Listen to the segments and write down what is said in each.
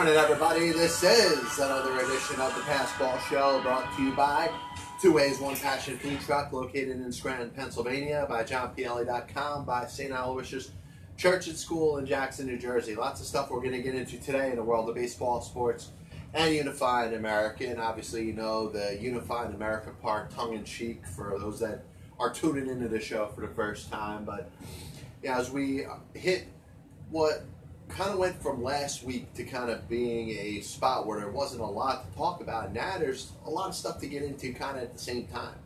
Morning, everybody. This is another edition of the Passball Show brought to you by Two Ways One Passion Food Truck located in Scranton, Pennsylvania, by JohnPielli.com, by St. Aloysius Church and School in Jackson, New Jersey. Lots of stuff we're going to get into today in the world of baseball, sports, and Unifying America. And obviously, you know the Unifying America part, tongue in cheek, for those that are tuning into the show for the first time. But yeah, as we hit what kind of went from last week to kind of being a spot where there wasn't a lot to talk about. And now there's a lot of stuff to get into kind of at the same time.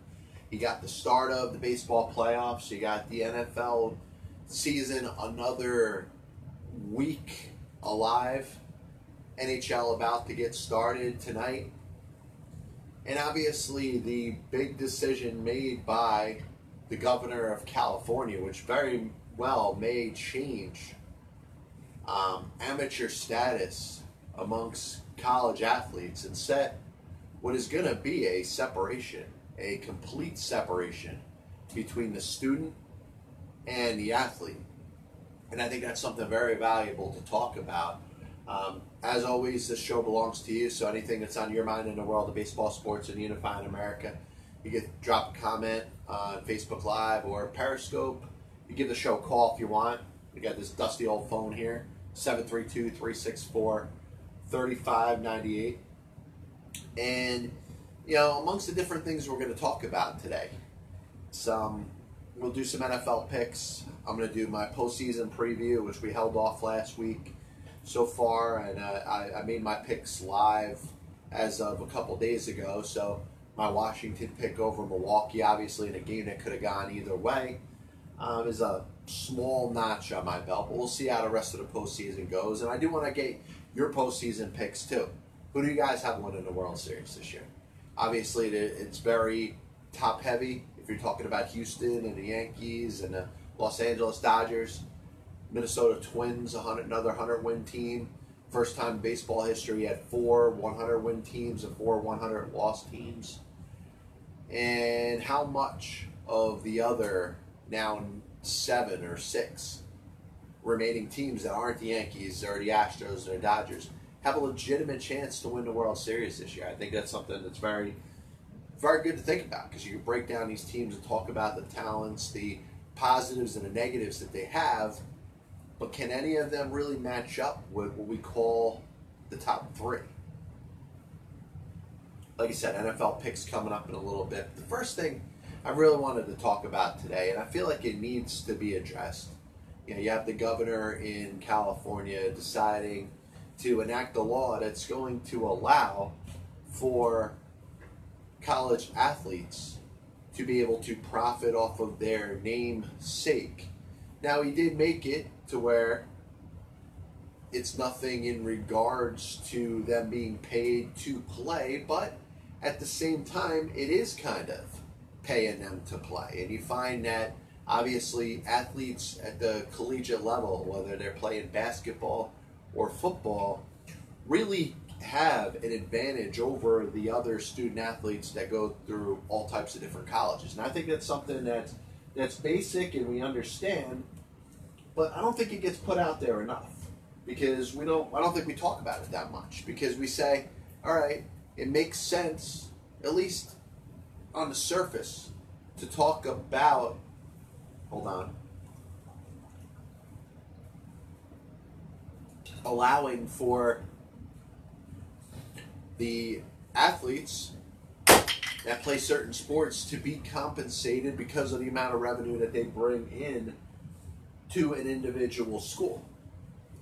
You got the start of the baseball playoffs, you got the NFL season, another week alive. NHL about to get started tonight. And obviously, the big decision made by the governor of California, which very well may change um, amateur status amongst college athletes and set what is going to be a separation, a complete separation between the student and the athlete. And I think that's something very valuable to talk about. Um, as always, this show belongs to you, so anything that's on your mind in the world of baseball, sports, and unifying America, you can drop a comment on Facebook Live or Periscope. You give the show a call if you want. We got this dusty old phone here. 732 364 3598. And, you know, amongst the different things we're going to talk about today, some we'll do some NFL picks. I'm going to do my postseason preview, which we held off last week so far, and uh, I, I, made my picks live as of a couple days ago. So my Washington pick over Milwaukee, obviously in a game that could have gone either way, um, is a small notch on my belt, but we'll see how the rest of the postseason goes. And I do want to get your postseason picks too. Who do you guys have winning the World Series this year? Obviously, it's very top heavy. If you're talking about Houston and the Yankees and the Los Angeles Dodgers, Minnesota Twins, another 100 win team. First time in baseball history had four 100 win teams and four 100 loss teams. And how much of the other now seven or six remaining teams that aren't the Yankees or the Astros or the Dodgers have a legitimate chance to win the World Series this year. I think that's something that's very, very good to think about because you can break down these teams and talk about the talents, the positives and the negatives that they have, but can any of them really match up with what we call the top three? Like I said, NFL picks coming up in a little bit. The first thing I really wanted to talk about today, and I feel like it needs to be addressed. You know, you have the governor in California deciding to enact a law that's going to allow for college athletes to be able to profit off of their namesake. Now, he did make it to where it's nothing in regards to them being paid to play, but at the same time, it is kind of paying them to play. And you find that obviously athletes at the collegiate level, whether they're playing basketball or football, really have an advantage over the other student athletes that go through all types of different colleges. And I think that's something that's that's basic and we understand, but I don't think it gets put out there enough because we don't I don't think we talk about it that much because we say, all right, it makes sense at least on the surface to talk about. Hold on. Allowing for the athletes that play certain sports to be compensated because of the amount of revenue that they bring in to an individual school.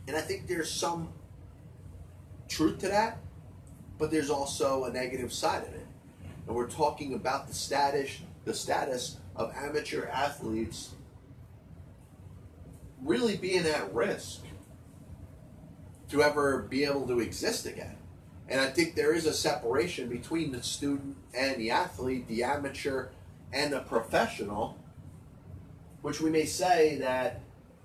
And I think there's some truth to that, but there's also a negative side of it and we're talking about the status the status of amateur athletes really being at risk to ever be able to exist again. And I think there is a separation between the student and the athlete, the amateur and the professional, which we may say that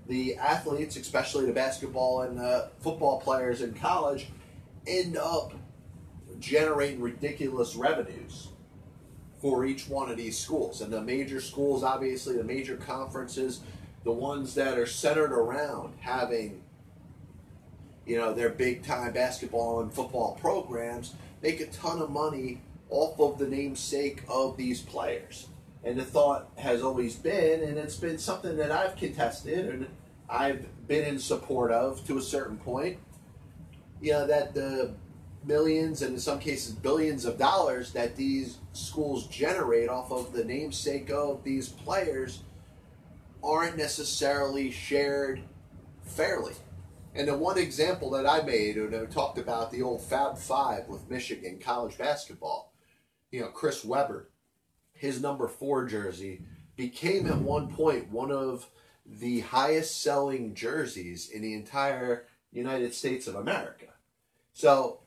the athletes, especially the basketball and the football players in college, end up generating ridiculous revenues for each one of these schools. And the major schools, obviously, the major conferences, the ones that are centered around having you know, their big time basketball and football programs make a ton of money off of the namesake of these players. And the thought has always been, and it's been something that I've contested and I've been in support of to a certain point, you know, that the millions and in some cases billions of dollars that these schools generate off of the namesake of these players aren't necessarily shared fairly. And the one example that I made, and I talked about the old Fab Five with Michigan college basketball, you know, Chris Webber, his number four jersey became at one point one of the highest selling jerseys in the entire United States of America. So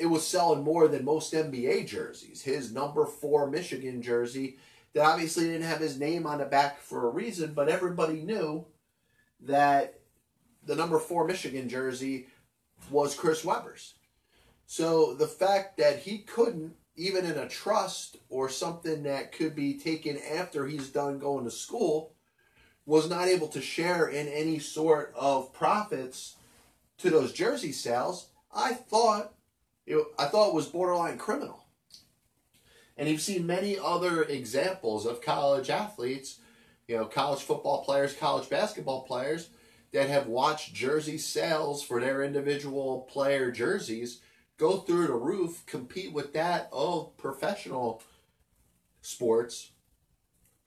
it was selling more than most NBA jerseys. His number four Michigan jersey, that obviously didn't have his name on the back for a reason, but everybody knew that the number four Michigan jersey was Chris Webber's. So the fact that he couldn't, even in a trust or something that could be taken after he's done going to school, was not able to share in any sort of profits to those jersey sales, I thought I thought was borderline criminal. And you've seen many other examples of college athletes, you know, college football players, college basketball players that have watched jersey sales for their individual player jerseys go through the roof, compete with that of professional sports,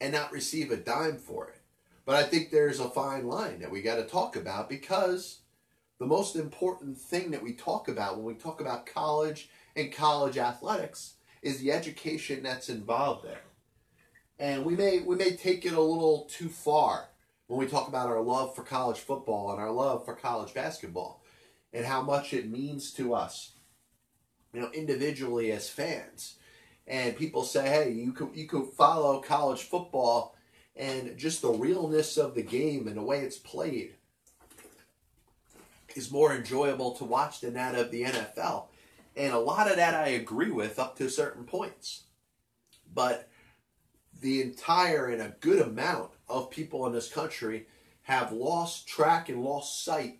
and not receive a dime for it. But I think there's a fine line that we got to talk about because the most important thing that we talk about when we talk about college and college athletics is the education that's involved there. And we may we may take it a little too far when we talk about our love for college football and our love for college basketball and how much it means to us, you know, individually as fans. And people say, hey, you could you could follow college football and just the realness of the game and the way it's played is more enjoyable to watch than that of the NFL. And a lot of that I agree with up to certain points. But the entire and a good amount of people in this country have lost track and lost sight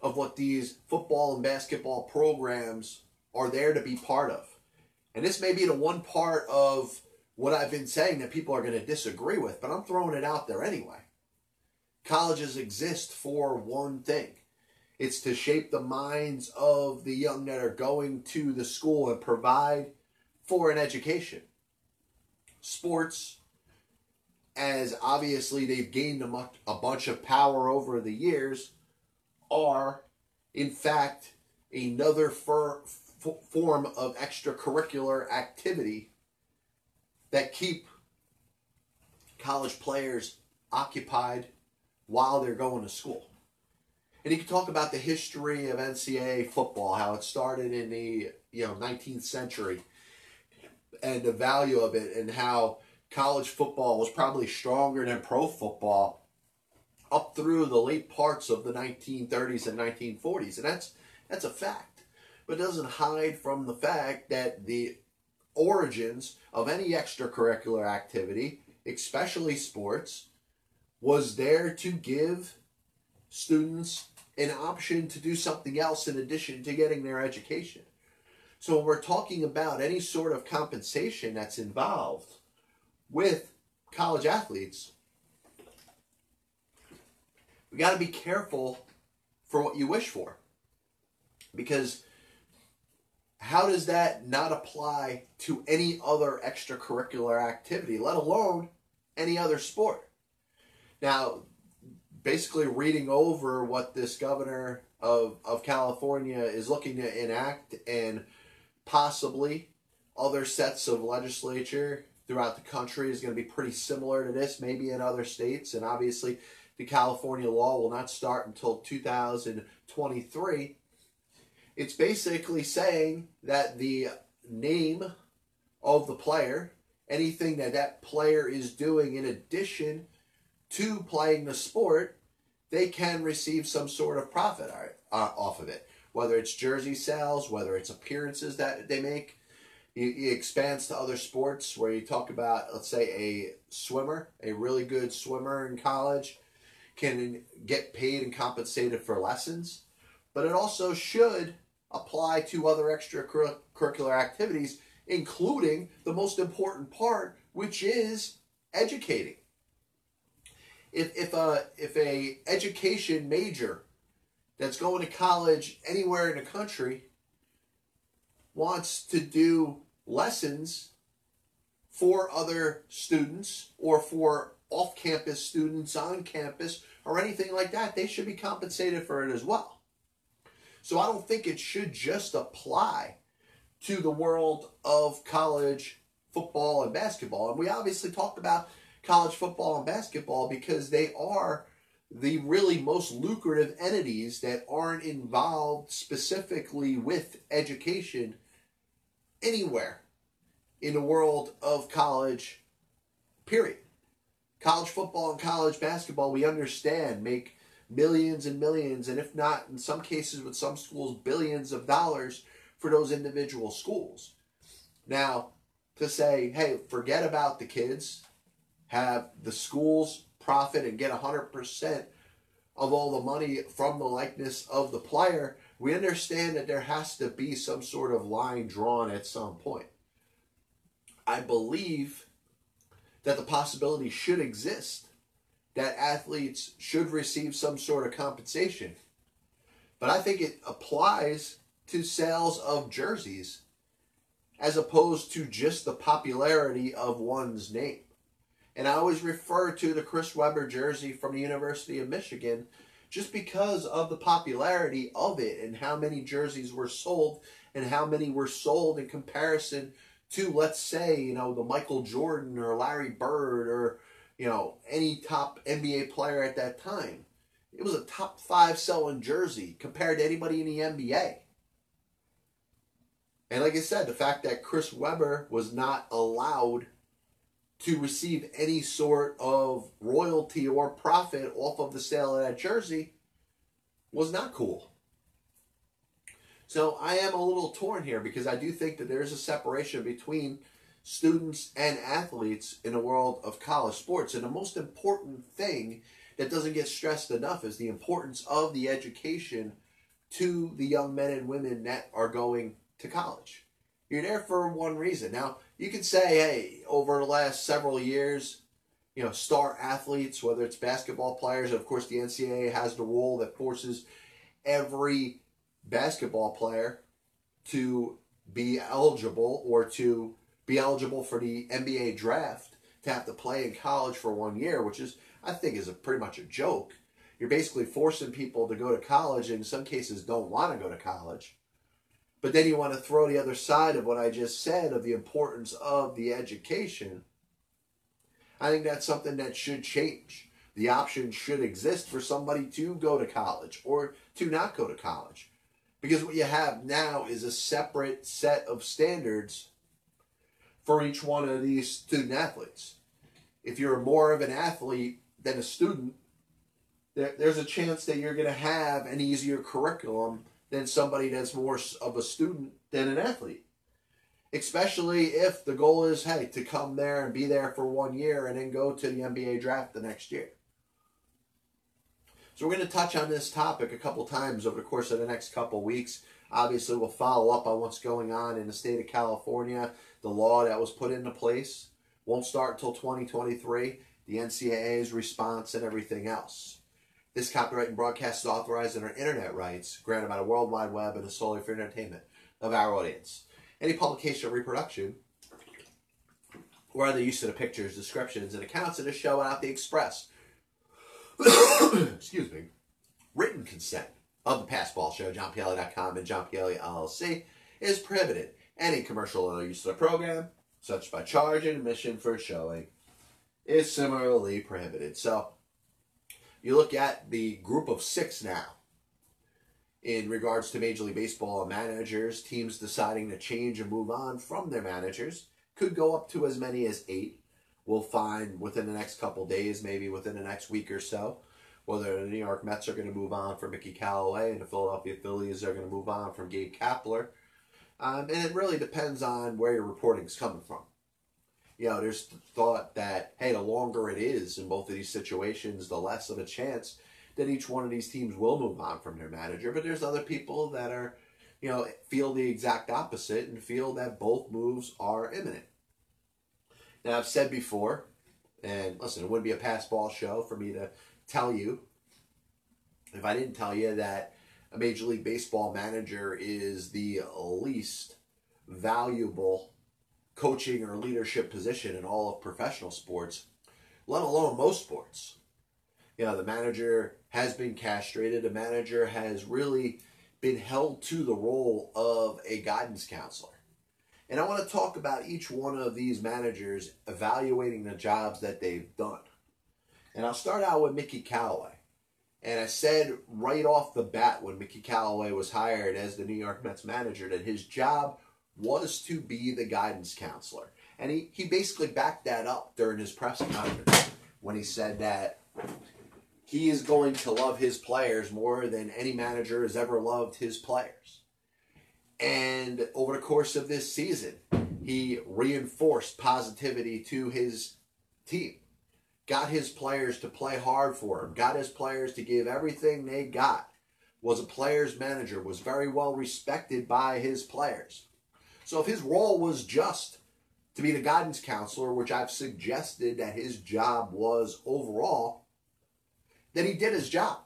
of what these football and basketball programs are there to be part of. And this may be the one part of what I've been saying that people are going to disagree with, but I'm throwing it out there anyway. Colleges exist for one thing. It's to shape the minds of the young that are going to the school and provide for an education. Sports, as obviously they've gained a, bunch of power over the years, are in fact another for, form of extracurricular activity that keep college players occupied while they're going to school. And you can talk about the history of NCAA football, how it started in the you know 19th century, and the value of it, and how college football was probably stronger than pro football up through the late parts of the 1930s and 1940s, and that's that's a fact. But doesn't hide from the fact that the origins of any extracurricular activity, especially sports, was there to give students an option to do something else in addition to getting their education. So when we're talking about any sort of compensation that's involved with college athletes, we got to be careful for what you wish for. Because how does that not apply to any other extracurricular activity, let alone any other sport? Now, basically reading over what this governor of, of California is looking to enact and possibly other sets of legislature throughout the country is going to be pretty similar to this, maybe in other states. And obviously, the California law will not start until 2023. It's basically saying that the name of the player, anything that that player is doing in addition to playing the sport, they can receive some sort of profit uh, off of it. Whether it's jersey sales, whether it's appearances that they make, it expands to other sports where you talk about, let's say, a swimmer, a really good swimmer in college, can get paid and compensated for lessons. but it also should apply to other extracurricular activities, including the most important part, which is educating. If, if a if a education major that's going to college anywhere in the country wants to do lessons for other students or for off campus students on campus or anything like that, they should be compensated for it as well. So I don't think it should just apply to the world of college football and basketball. And we obviously talked about college football and basketball because they are the really most lucrative entities that aren't involved specifically with education anywhere in the world of college, period. College football and college basketball, we understand, make millions and millions, and if not, in some cases with some schools, billions of dollars for those individual schools. Now, to say, hey, forget about the kids, have the schools profit and get 100% of all the money from the likeness of the player, we understand that there has to be some sort of line drawn at some point. I believe that the possibility should exist that athletes should receive some sort of compensation. But I think it applies to sales of jerseys as opposed to just the popularity of one's name. And I always refer to the Chris Webber jersey from the University of Michigan just because of the popularity of it and how many jerseys were sold and how many were sold in comparison to, let's say, you know, the Michael Jordan or Larry Bird or, you know, any top NBA player at that time. It was a top five selling jersey compared to anybody in the NBA. And like I said, the fact that Chris Webber was not allowed to receive any sort of royalty or profit off of the sale of that jersey was not cool. So I am a little torn here because I do think that there's a separation between students and athletes in the world of college sports. And the most important thing that doesn't get stressed enough is the importance of the education to the young men and women that are going to college. You're there for one reason. Now, you could say, hey, over the last several years, you know, star athletes, whether it's basketball players, of course the NCAA has the rule that forces every basketball player to be eligible or to be eligible for the NBA draft to have to play in college for one year, which is I think is a pretty much a joke. You're basically forcing people to go to college, and in some cases don't want to go to college. But then you want to throw the other side of what I just said of the importance of the education. I think that's something that should change. The option should exist for somebody to go to college or to not go to college. Because what you have now is a separate set of standards for each one of these student athletes. If you're more of an athlete than a student, there's a chance that you're going to have an easier curriculum than somebody that's more of a student than an athlete. Especially if the goal is, hey, to come there and be there for one year and then go to the NBA draft the next year. So we're going to touch on this topic a couple times over the course of the next couple weeks. Obviously, we'll follow up on what's going on in the state of California, the law that was put into place. Won't start until 2023, the NCAA's response, and everything else. This copyright and broadcast is authorized under internet rights granted by the World Wide Web and is solely for entertainment of our audience. Any publication or reproduction or other use of the pictures, descriptions, and accounts of the show without the express excuse me, written consent of the Passball Show, JohnPielli.com and John Pielli LLC, is prohibited. Any commercial or use of the program, such as by charge and admission for showing, is similarly prohibited. So, you look at the group of six now in regards to Major League Baseball managers, teams deciding to change and move on from their managers. Could go up to as many as eight. We'll find within the next couple days, maybe within the next week or so, whether the New York Mets are going to move on from Mickey Callaway and the Philadelphia Phillies are going to move on from Gabe Kapler. Um, and it really depends on where your reporting is coming from you know, there's thought that, hey, the longer it is in both of these situations, the less of a chance that each one of these teams will move on from their manager, but there's other people that are, you know, feel the exact opposite and feel that both moves are imminent. Now, I've said before, and listen, it wouldn't be a pass ball show for me to tell you if I didn't tell you that a Major League Baseball manager is the least valuable coaching or leadership position in all of professional sports, let alone most sports. You know, the manager has been castrated, a manager has really been held to the role of a guidance counselor. And I want to talk about each one of these managers evaluating the jobs that they've done. And I'll start out with Mickey Callaway. And I said right off the bat when Mickey Callaway was hired as the New York Mets manager that his job was to be the guidance counselor. And he, he basically backed that up during his press conference when he said that he is going to love his players more than any manager has ever loved his players. And over the course of this season, he reinforced positivity to his team, got his players to play hard for him, got his players to give everything they got, was a player's manager, was very well respected by his players. So if his role was just to be the guidance counselor, which I've suggested that his job was overall, then he did his job.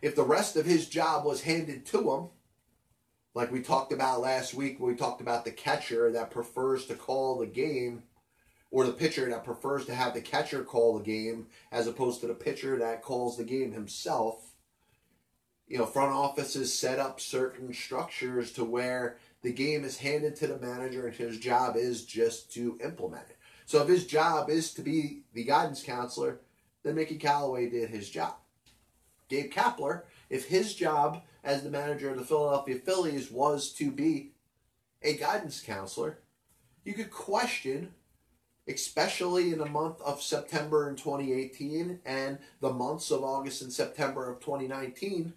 If the rest of his job was handed to him, like we talked about last week when we talked about the catcher that prefers to call the game or the pitcher that prefers to have the catcher call the game as opposed to the pitcher that calls the game himself. You know, front offices set up certain structures to where the game is handed to the manager and his job is just to implement it. So if his job is to be the guidance counselor, then Mickey Callaway did his job. Gabe Kapler, if his job as the manager of the Philadelphia Phillies was to be a guidance counselor, you could question, especially in the month of September in 2018 and the months of August and September of 2019,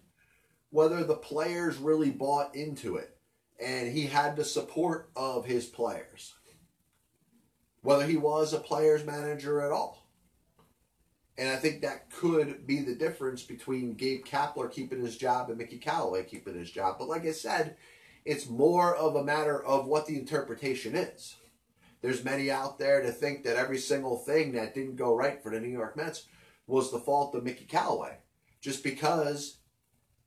whether the players really bought into it and he had the support of his players, whether he was a player's manager at all. And I think that could be the difference between Gabe Kapler keeping his job and Mickey Callaway keeping his job. But like I said, it's more of a matter of what the interpretation is. There's many out there to think that every single thing that didn't go right for the New York Mets was the fault of Mickey Callaway. Just because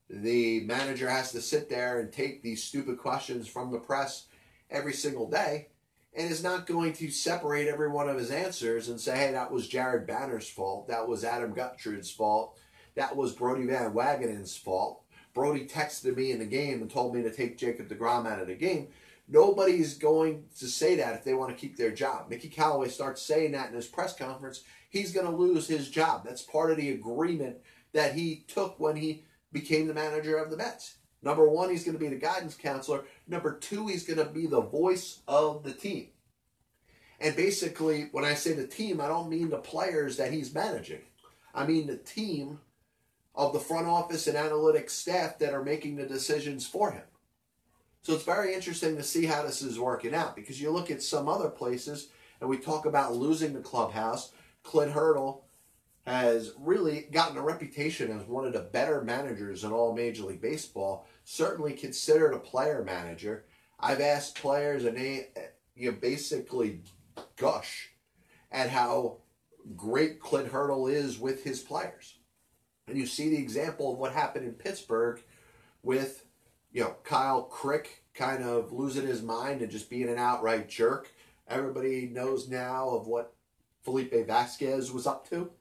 the manager has to sit there and take these stupid questions from the press every single day and is not going to separate every one of his answers and say, hey, that was Jared Banner's fault. That was Adam Guttridge's fault. That was Brodie Van Wagenen's fault. Brodie texted me in the game and told me to take Jacob deGrom out of the game. Nobody's going to say that if they want to keep their job. Mickey Callaway starts saying that in his press conference. He's going to lose his job. That's part of the agreement that he took when he became the manager of the Mets. Number one, he's going to be the guidance counselor. Number two, he's going to be the voice of the team. And basically, when I say the team, I don't mean the players that he's managing. I mean the team of the front office and analytics staff that are making the decisions for him. So it's very interesting to see how this is working out because you look at some other places and we talk about losing the clubhouse. Clint Hurdle has really gotten a reputation as one of the better managers in all Major League Baseball certainly considered a player manager. I've asked players, and they you know, basically gush at how great Clint Hurdle is with his players. And you see the example of what happened in Pittsburgh with, you know, Kyle Crick kind of losing his mind and just being an outright jerk. Everybody knows now of what Felipe Vasquez was up to.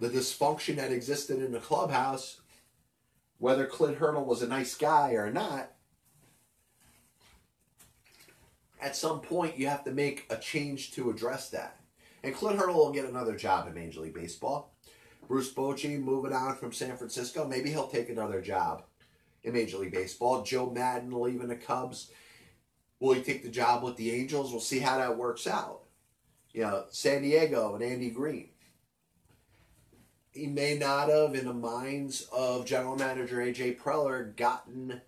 The dysfunction that existed in the clubhouse whether Clint Hurdle was a nice guy or not, at some point you have to make a change to address that. And Clint Hurdle will get another job in Major League Baseball. Bruce Bochy moving on from San Francisco, maybe he'll take another job in Major League Baseball. Joe Maddon leaving the Cubs. Will he take the job with the Angels? We'll see how that works out. You know, San Diego and Andy Green he may not have, in the minds of general manager AJ Preller, gotten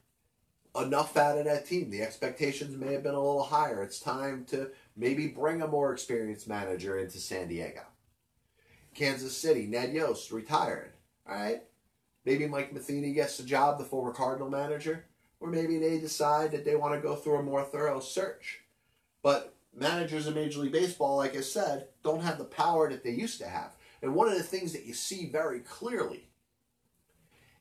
enough out of that team. The expectations may have been a little higher. It's time to maybe bring a more experienced manager into San Diego. Kansas City, Ned Yost retired. All right, maybe Mike Matheny gets the job, the former Cardinal manager, or maybe they decide that they want to go through a more thorough search. But managers in Major League Baseball, like I said, don't have the power that they used to have. And one of the things that you see very clearly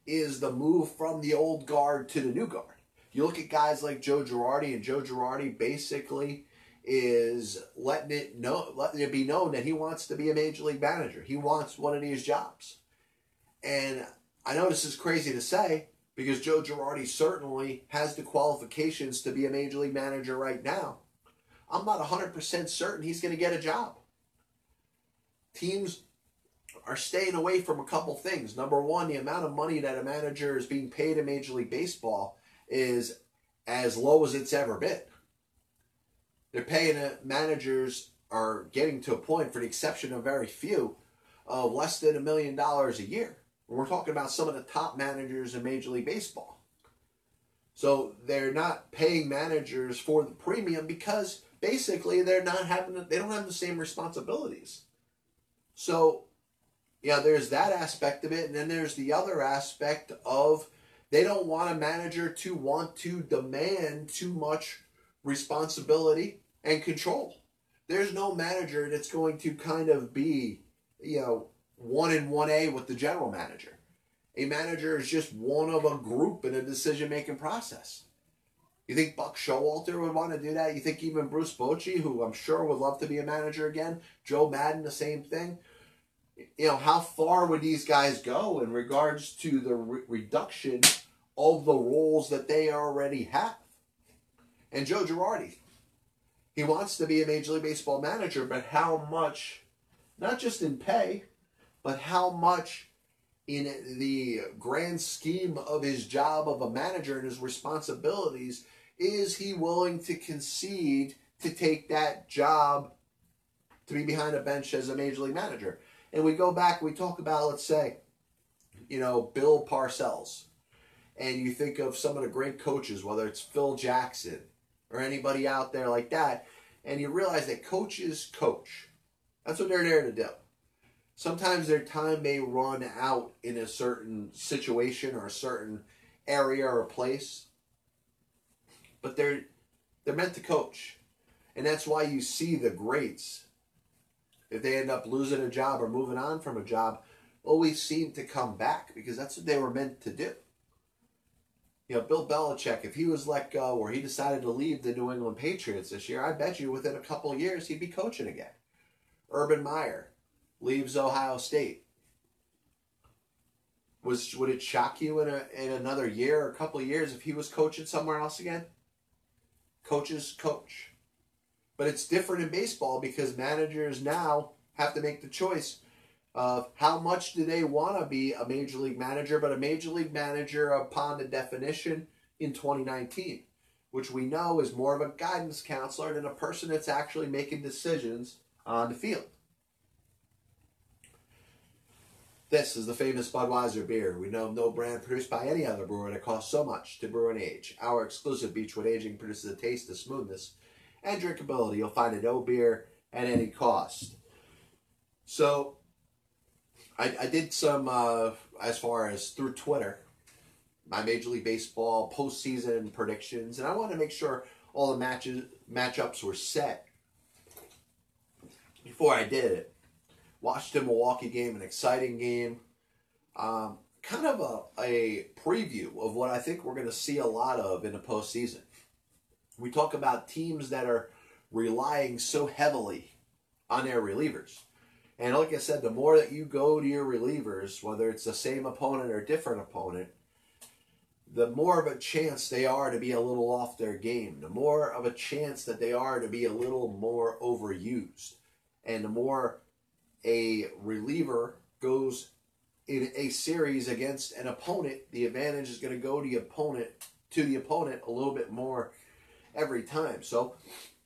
is the move from the old guard to the new guard. You look at guys like Joe Girardi, and Joe Girardi basically is letting it know, letting it be known that he wants to be a major league manager. He wants one of these jobs. And I know this is crazy to say because Joe Girardi certainly has the qualifications to be a major league manager right now. I'm not 100% certain he's going to get a job. Teams are staying away from a couple things. Number one, the amount of money that a manager is being paid in Major League Baseball is as low as it's ever been. They're paying managers are getting to a point, for the exception of very few, of less than a million dollars a year. We're talking about some of the top managers in Major League Baseball. So they're not paying managers for the premium because basically they're not having they don't have the same responsibilities. So yeah, there's that aspect of it, and then there's the other aspect of they don't want a manager to want to demand too much responsibility and control. There's no manager that's going to kind of be, you know, one in one A with the general manager. A manager is just one of a group in a decision making process. You think Buck Showalter would want to do that? You think even Bruce Bochy, who I'm sure would love to be a manager again, Joe Maddon, the same thing. You know, how far would these guys go in regards to the re- reduction of the roles that they already have? And Joe Girardi, he wants to be a Major League Baseball manager, but how much, not just in pay, but how much in the grand scheme of his job of a manager and his responsibilities is he willing to concede to take that job to be behind a bench as a major league manager? And we go back, we talk about, let's say, you know, Bill Parcells. And you think of some of the great coaches, whether it's Phil Jackson or anybody out there like that, and you realize that coaches coach. That's what they're there to do. Sometimes their time may run out in a certain situation or a certain area or place but they're they're meant to coach, and that's why you see the greats. If they end up losing a job or moving on from a job, always seem to come back because that's what they were meant to do. You know, Bill Belichick, if he was let go or he decided to leave the New England Patriots this year, I bet you within a couple years he'd be coaching again. Urban Meyer leaves Ohio State. Was would it shock you in a in another year or a couple years if he was coaching somewhere else again? coaches coach. But it's different in baseball because managers now have to make the choice of how much do they want to be a major league manager, but a major league manager upon the definition in 2019, which we know is more of a guidance counselor than a person that's actually making decisions on the field. This is the famous Budweiser beer. We know no brand produced by any other brewer that costs so much to brew and age. Our exclusive Beechwood aging produces a taste of smoothness and drinkability. You'll find it no beer at any cost. So, I, I did some uh, as far as through Twitter, my Major League Baseball postseason predictions, and I wanted to make sure all the matches matchups were set before I did it watched the Milwaukee game, an exciting game. Um, kind of a, a preview of what I think we're going to see a lot of in the postseason. We talk about teams that are relying so heavily on their relievers. And like I said, the more that you go to your relievers, whether it's the same opponent or different opponent, the more of a chance they are to be a little off their game, the more of a chance that they are to be a little more overused, and the more a reliever goes in a series against an opponent, the advantage is going to go to the opponent to the opponent a little bit more every time. So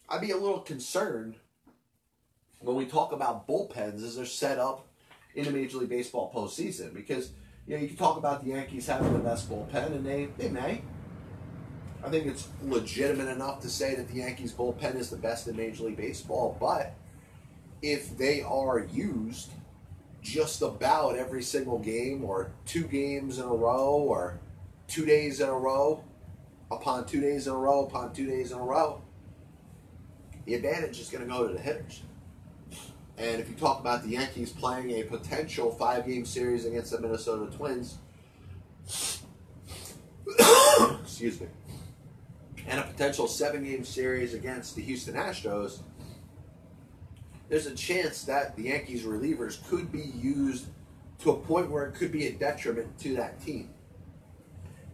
I'd be a little concerned when we talk about bullpens as they're set up in the Major League Baseball postseason because you know you can talk about the Yankees having the best bullpen and they they may. I think it's legitimate enough to say that the Yankees bullpen is the best in Major League Baseball, but if they are used just about every single game or two games in a row or two days in a row upon two days in a row upon two days in a row, the advantage is going to go to the hitters. And if you talk about the Yankees playing a potential five game series against the Minnesota Twins, excuse me, and a potential seven game series against the Houston Astros, there's a chance that the Yankees relievers could be used to a point where it could be a detriment to that team.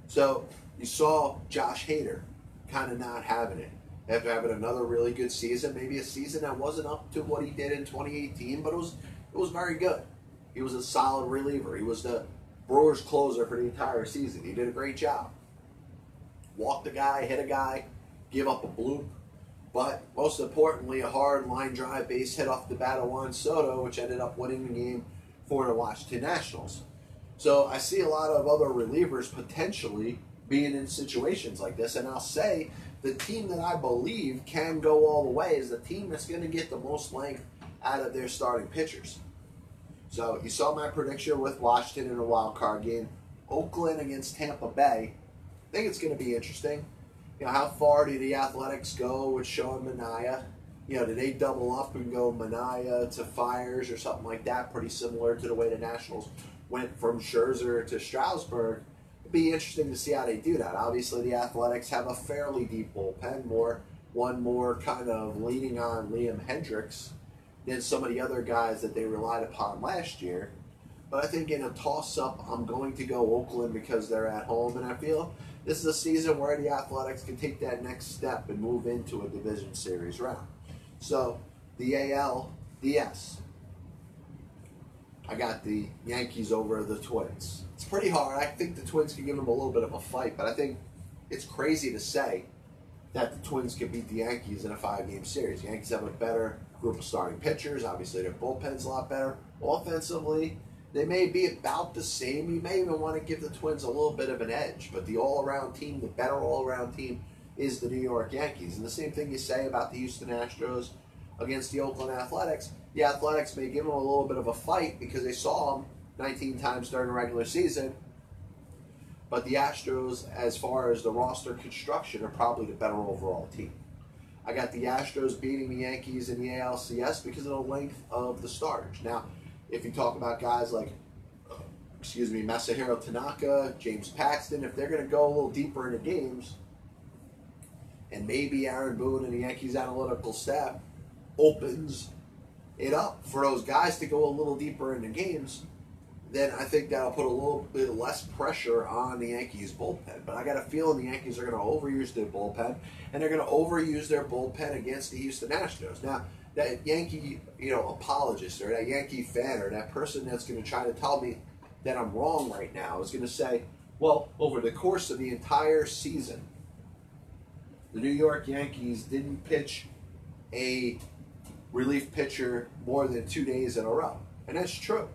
So you saw Josh Hader kind of not having it after having another really good season, maybe a season that wasn't up to what he did in 2018, but it was it was very good. He was a solid reliever. He was the Brewers closer for the entire season. He did a great job. Walked a guy, hit a guy, give up a bloop, but most importantly, a hard line drive base hit off the bat of Juan Soto, which ended up winning the game for the Washington Nationals. So I see a lot of other relievers potentially being in situations like this, and I'll say the team that I believe can go all the way is the team that's going to get the most length out of their starting pitchers. So you saw my prediction with Washington in a wild card game. Oakland against Tampa Bay. I think it's going to be interesting. You know, how far do the Athletics go with Sean Manaea? You know, do they double up and go Manaea to Fiers or something like that? Pretty similar to the way the Nationals went from Scherzer to Strasburg be interesting to see how they do that. Obviously, the Athletics have a fairly deep bullpen, more one more kind of leaning on Liam Hendriks than some of the other guys that they relied upon last year. But I think in a toss-up, I'm going to go Oakland because they're at home, and I feel this is a season where the Athletics can take that next step and move into a division series round. So the AL DS. I got the Yankees over the Twins. It's pretty hard. I think the Twins can give them a little bit of a fight, but I think it's crazy to say that the Twins can beat the Yankees in a five-game series. The Yankees have a better group of starting pitchers. Obviously, their bullpen's a lot better. Offensively, they may be about the same. You may even want to give the Twins a little bit of an edge, but the all-around team, the better all-around team, is the New York Yankees. And the same thing you say about the Houston Astros against the Oakland Athletics. The Athletics may give them a little bit of a fight because they saw them 19 times during the regular season. But the Astros, as far as the roster construction, are probably the better overall team. I got the Astros beating the Yankees in the ALCS because of the length of the starters. Now, if you talk about guys like, excuse me, Masahiro Tanaka, James Paxton, if they're going to go a little deeper into games, and maybe Aaron Boone and the Yankees analytical staff opens it up for those guys to go a little deeper into games, then I think that'll put a little bit less pressure on the Yankees bullpen. But I got a feeling the Yankees are going to overuse their bullpen, and they're going to overuse their bullpen against the Houston Astros. Now, that Yankee, you know, apologist or that Yankee fan or that person that's going to try to tell me that I'm wrong right now is going to say, well, over the course of the entire season, the New York Yankees didn't pitch a relief pitcher more than two days in a row. And that's true.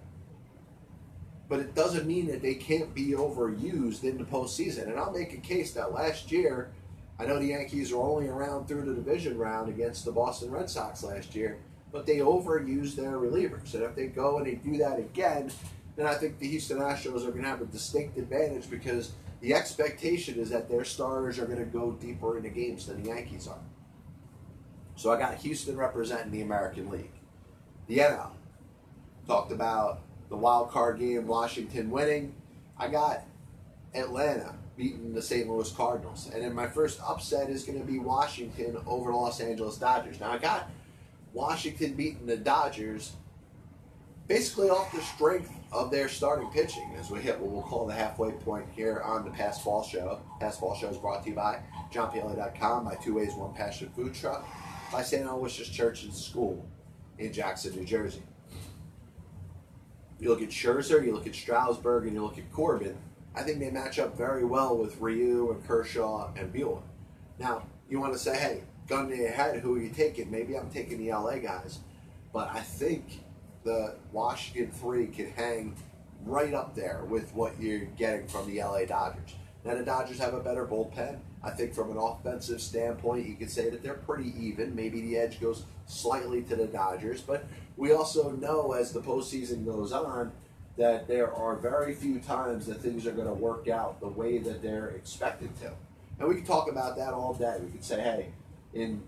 But it doesn't mean that they can't be overused in the postseason. And I'll make a case that last year, I know the Yankees were only around through the division round against the Boston Red Sox last year, but they overused their relievers. And if they go and they do that again, then I think the Houston Astros are going to have a distinct advantage because the expectation is that their starters are going to go deeper into games than the Yankees are. So I got Houston representing the American League. The NL talked about the wild card game, Washington winning. I got Atlanta beating the St. Louis Cardinals. And then my first upset is going to be Washington over Los Angeles Dodgers. Now I got Washington beating the Dodgers basically off the strength of their starting pitching as we hit what we'll call the halfway point here on the Pass Ball Show. Pass Ball Show is brought to you by JohnPielli.com, by Two Ways One Passion Food Truck, by St. Aloysius Church and School in Jackson, New Jersey. You look at Scherzer, you look at Strasburg, and you look at Corbin. I think they match up very well with Ryu and Kershaw and Buehler. Now, you want to say, hey, gun to your head, who are you taking? Maybe I'm taking the LA guys. But I think the Washington 3 can hang right up there with what you're getting from the LA Dodgers. Now, the Dodgers have a better bullpen. I think from an offensive standpoint, you could say that they're pretty even. Maybe the edge goes slightly to the Dodgers, but we also know as the postseason goes on that there are very few times that things are going to work out the way that they're expected to. And we can talk about that all day. We could say, hey, in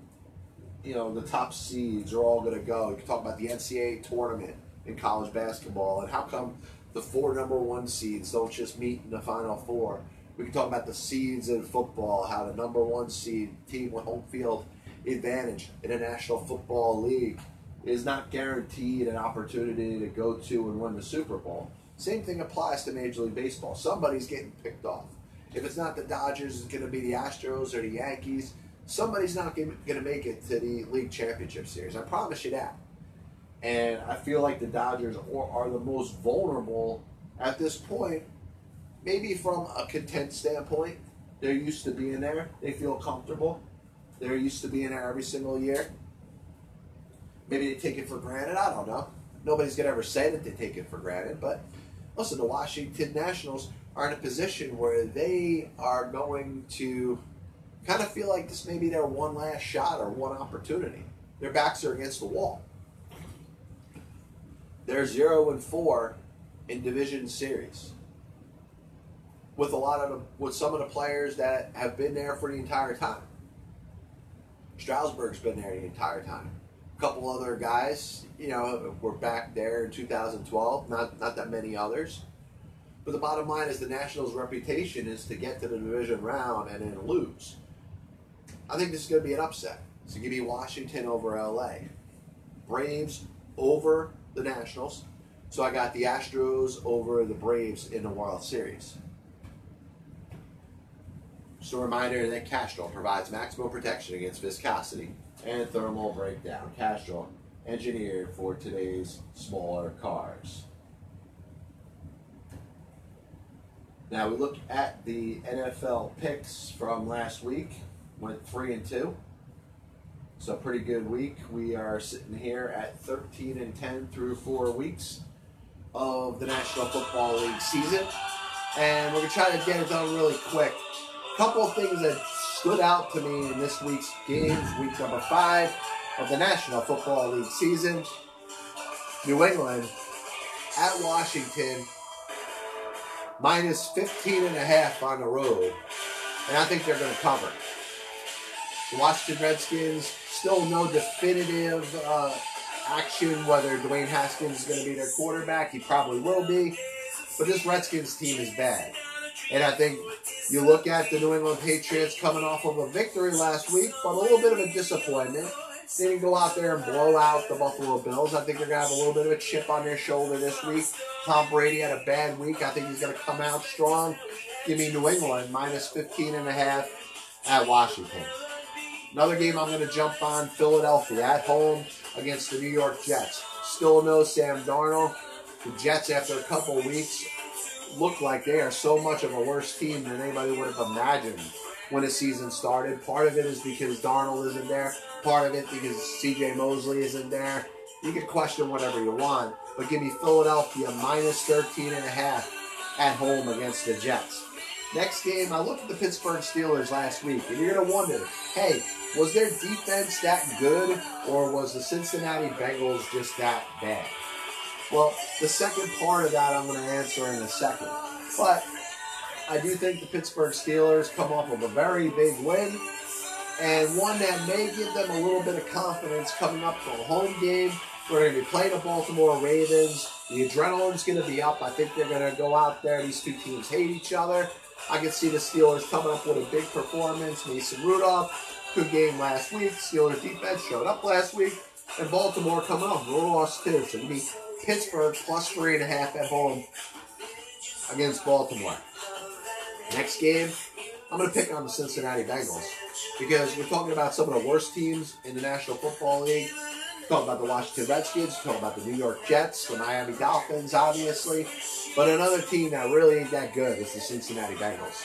you know the top seeds are all going to go. You can talk about the NCAA tournament in college basketball and how come the four number one seeds don't just meet in the final four. We can talk about the seeds in football, how the number one seed team with home field advantage in the National Football League is not guaranteed an opportunity to go to and win the Super Bowl. Same thing applies to Major League Baseball. Somebody's getting picked off. If it's not the Dodgers, it's going to be the Astros or the Yankees. Somebody's not going to make it to the league championship series. I promise you that. And I feel like the Dodgers are the most vulnerable at this point, maybe from a content standpoint. They're used to being there, they feel comfortable. They're used to being there every single year. Maybe they take it for granted. I don't know. Nobody's going to ever say that they take it for granted. But listen, the Washington Nationals are in a position where they are going to kind of feel like this may be their one last shot or one opportunity. Their backs are against the wall. They're zero and four in division series with a lot of the, with some of the players that have been there for the entire time. Strasburg's been there the entire time. A couple other guys, you know, were back there in 2012. Not not that many others. But the bottom line is the Nationals' reputation is to get to the division round and then lose. I think this is going to be an upset. So give me Washington over LA. Braves over the Nationals. So I got the Astros over the Braves in the World Series. Just a reminder that Castrol provides maximum protection against viscosity and thermal breakdown. Castrol, engineered for today's smaller cars. Now we look at the NFL picks from last week. Went three and two. So pretty good week. We are sitting here at 13 and 10 through four weeks of the National Football League season. And we're to try to get it done really quick. Couple of things that stood out to me in this week's games, week number five of the National Football League season. New England at Washington, minus 15 and a half on the road. And I think they're going to cover. The Washington Redskins still no definitive uh, action whether Dwayne Haskins is going to be their quarterback. He probably will be. But this Redskins team is bad. And I think you look at the New England Patriots coming off of a victory last week, but a little bit of a disappointment. They didn't go out there and blow out the Buffalo Bills. I think they're going to have a little bit of a chip on their shoulder this week. Tom Brady had a bad week. I think he's going to come out strong. Give me New England minus 15 and a half at Washington. Another game I'm going to jump on Philadelphia at home against the New York Jets. Still no Sam Darnold. The Jets, after a couple weeks, look like they are so much of a worse team than anybody would have imagined when the season started. Part of it is because Darnold isn't there. Part of it because C.J. Mosley isn't there. You can question whatever you want, but give me Philadelphia minus 13 and a half at home against the Jets. Next game, I looked at the Pittsburgh Steelers last week, and you're going to wonder, hey, was their defense that good, or was the Cincinnati Bengals just that bad? Well, the second part of that I'm going to answer in a second. But I do think the Pittsburgh Steelers come off of a very big win, and one that may give them a little bit of confidence coming up for a home game. We're going to be playing the Baltimore Ravens. The adrenaline's going to be up. I think they're going to go out there. These two teams hate each other. I can see the Steelers coming up with a big performance. Mason Rudolph, good game last week. Steelers defense showed up last week. And Baltimore coming up, no loss too. Give me Pittsburgh plus three and a half at home against Baltimore. Next game, I'm going to pick on the Cincinnati Bengals because we're talking about some of the worst teams in the National Football League. Talk about the Washington Redskins, talk about the New York Jets, the Miami Dolphins, obviously. But another team that really ain't that good is the Cincinnati Bengals.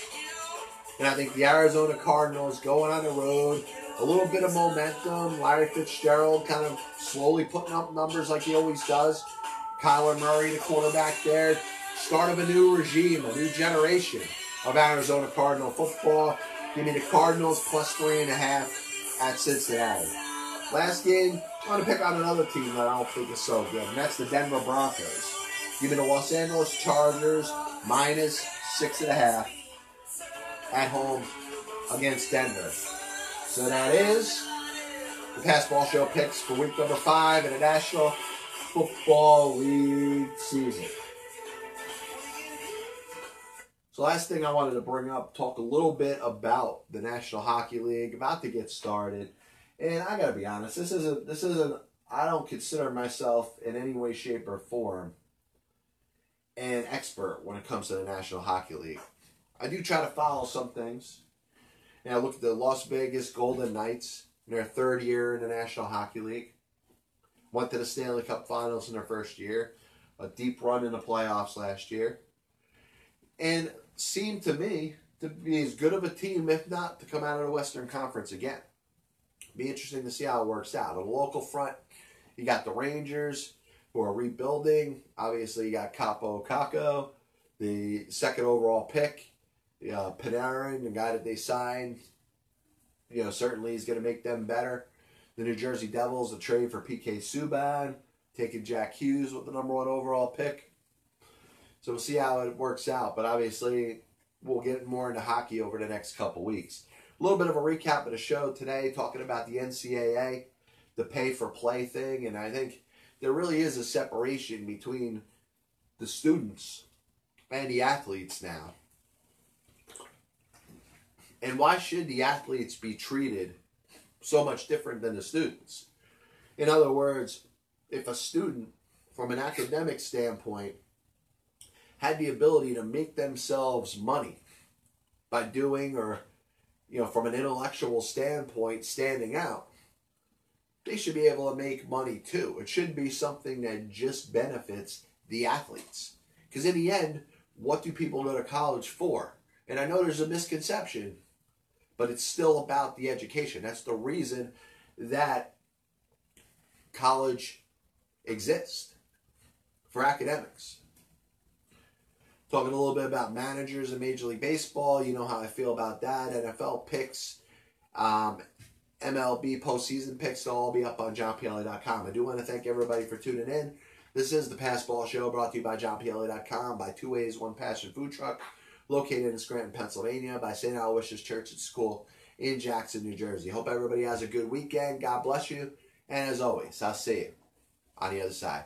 And I think the Arizona Cardinals going on the road, a little bit of momentum. Larry Fitzgerald kind of slowly putting up numbers like he always does. Kyler Murray, the quarterback there. Start of a new regime, a new generation of Arizona Cardinal football. Give me the Cardinals plus three and a half at Cincinnati. Last game, I'm going to pick on another team that I don't think is so good, and that's the Denver Broncos. Give me the Los Angeles Chargers minus six and a half at home against Denver. So that is the Passball Show picks for week number five in the National Football League season. So last thing I wanted to bring up, talk a little bit about the National Hockey League, about to get started. And I gotta be honest, this isn't this isn't I don't consider myself in any way, shape, or form an expert when it comes to the National Hockey League. I do try to follow some things. I look at the Las Vegas Golden Knights in their third year in the National Hockey League. Went to the Stanley Cup Finals in their first year, a deep run in the playoffs last year, and seemed to me to be as good of a team, if not to come out of the Western Conference again. Be interesting to see how it works out. On the local front, you got the Rangers who are rebuilding. Obviously, you got Kaapo Kakko, the second overall pick. Uh, Panarin, the guy that they signed, you know, certainly is going to make them better. The New Jersey Devils, a trade for PK Subban, taking Jack Hughes with the number one overall pick. So we'll see how it works out. But obviously, we'll get more into hockey over the next couple weeks. A little bit of a recap of the show today, talking about the NCAA, the pay for play thing, and I think there really is a separation between the students and the athletes now. And why should the athletes be treated so much different than the students? In other words, if a student, from an academic standpoint, had the ability to make themselves money by doing or you know from an intellectual standpoint standing out they should be able to make money too. It shouldn't be something that just benefits the athletes. Because in the end what do people go to college for? And i know there's a misconception but it's still about the education that's the reason that college exists for academics Talking a little bit about managers in Major League Baseball. You know how I feel about that. NFL picks, um, MLB postseason picks. They'll all be up on johnpielli.com. I do want to thank everybody for tuning in. This is the Passball Show brought to you by johnpielli.com, by Two Ways, One Passion Food Truck, located in Scranton, Pennsylvania, by St. Aloysius Church and School in Jackson, New Jersey. Hope everybody has a good weekend. God bless you. And as always, I'll see you on the other side.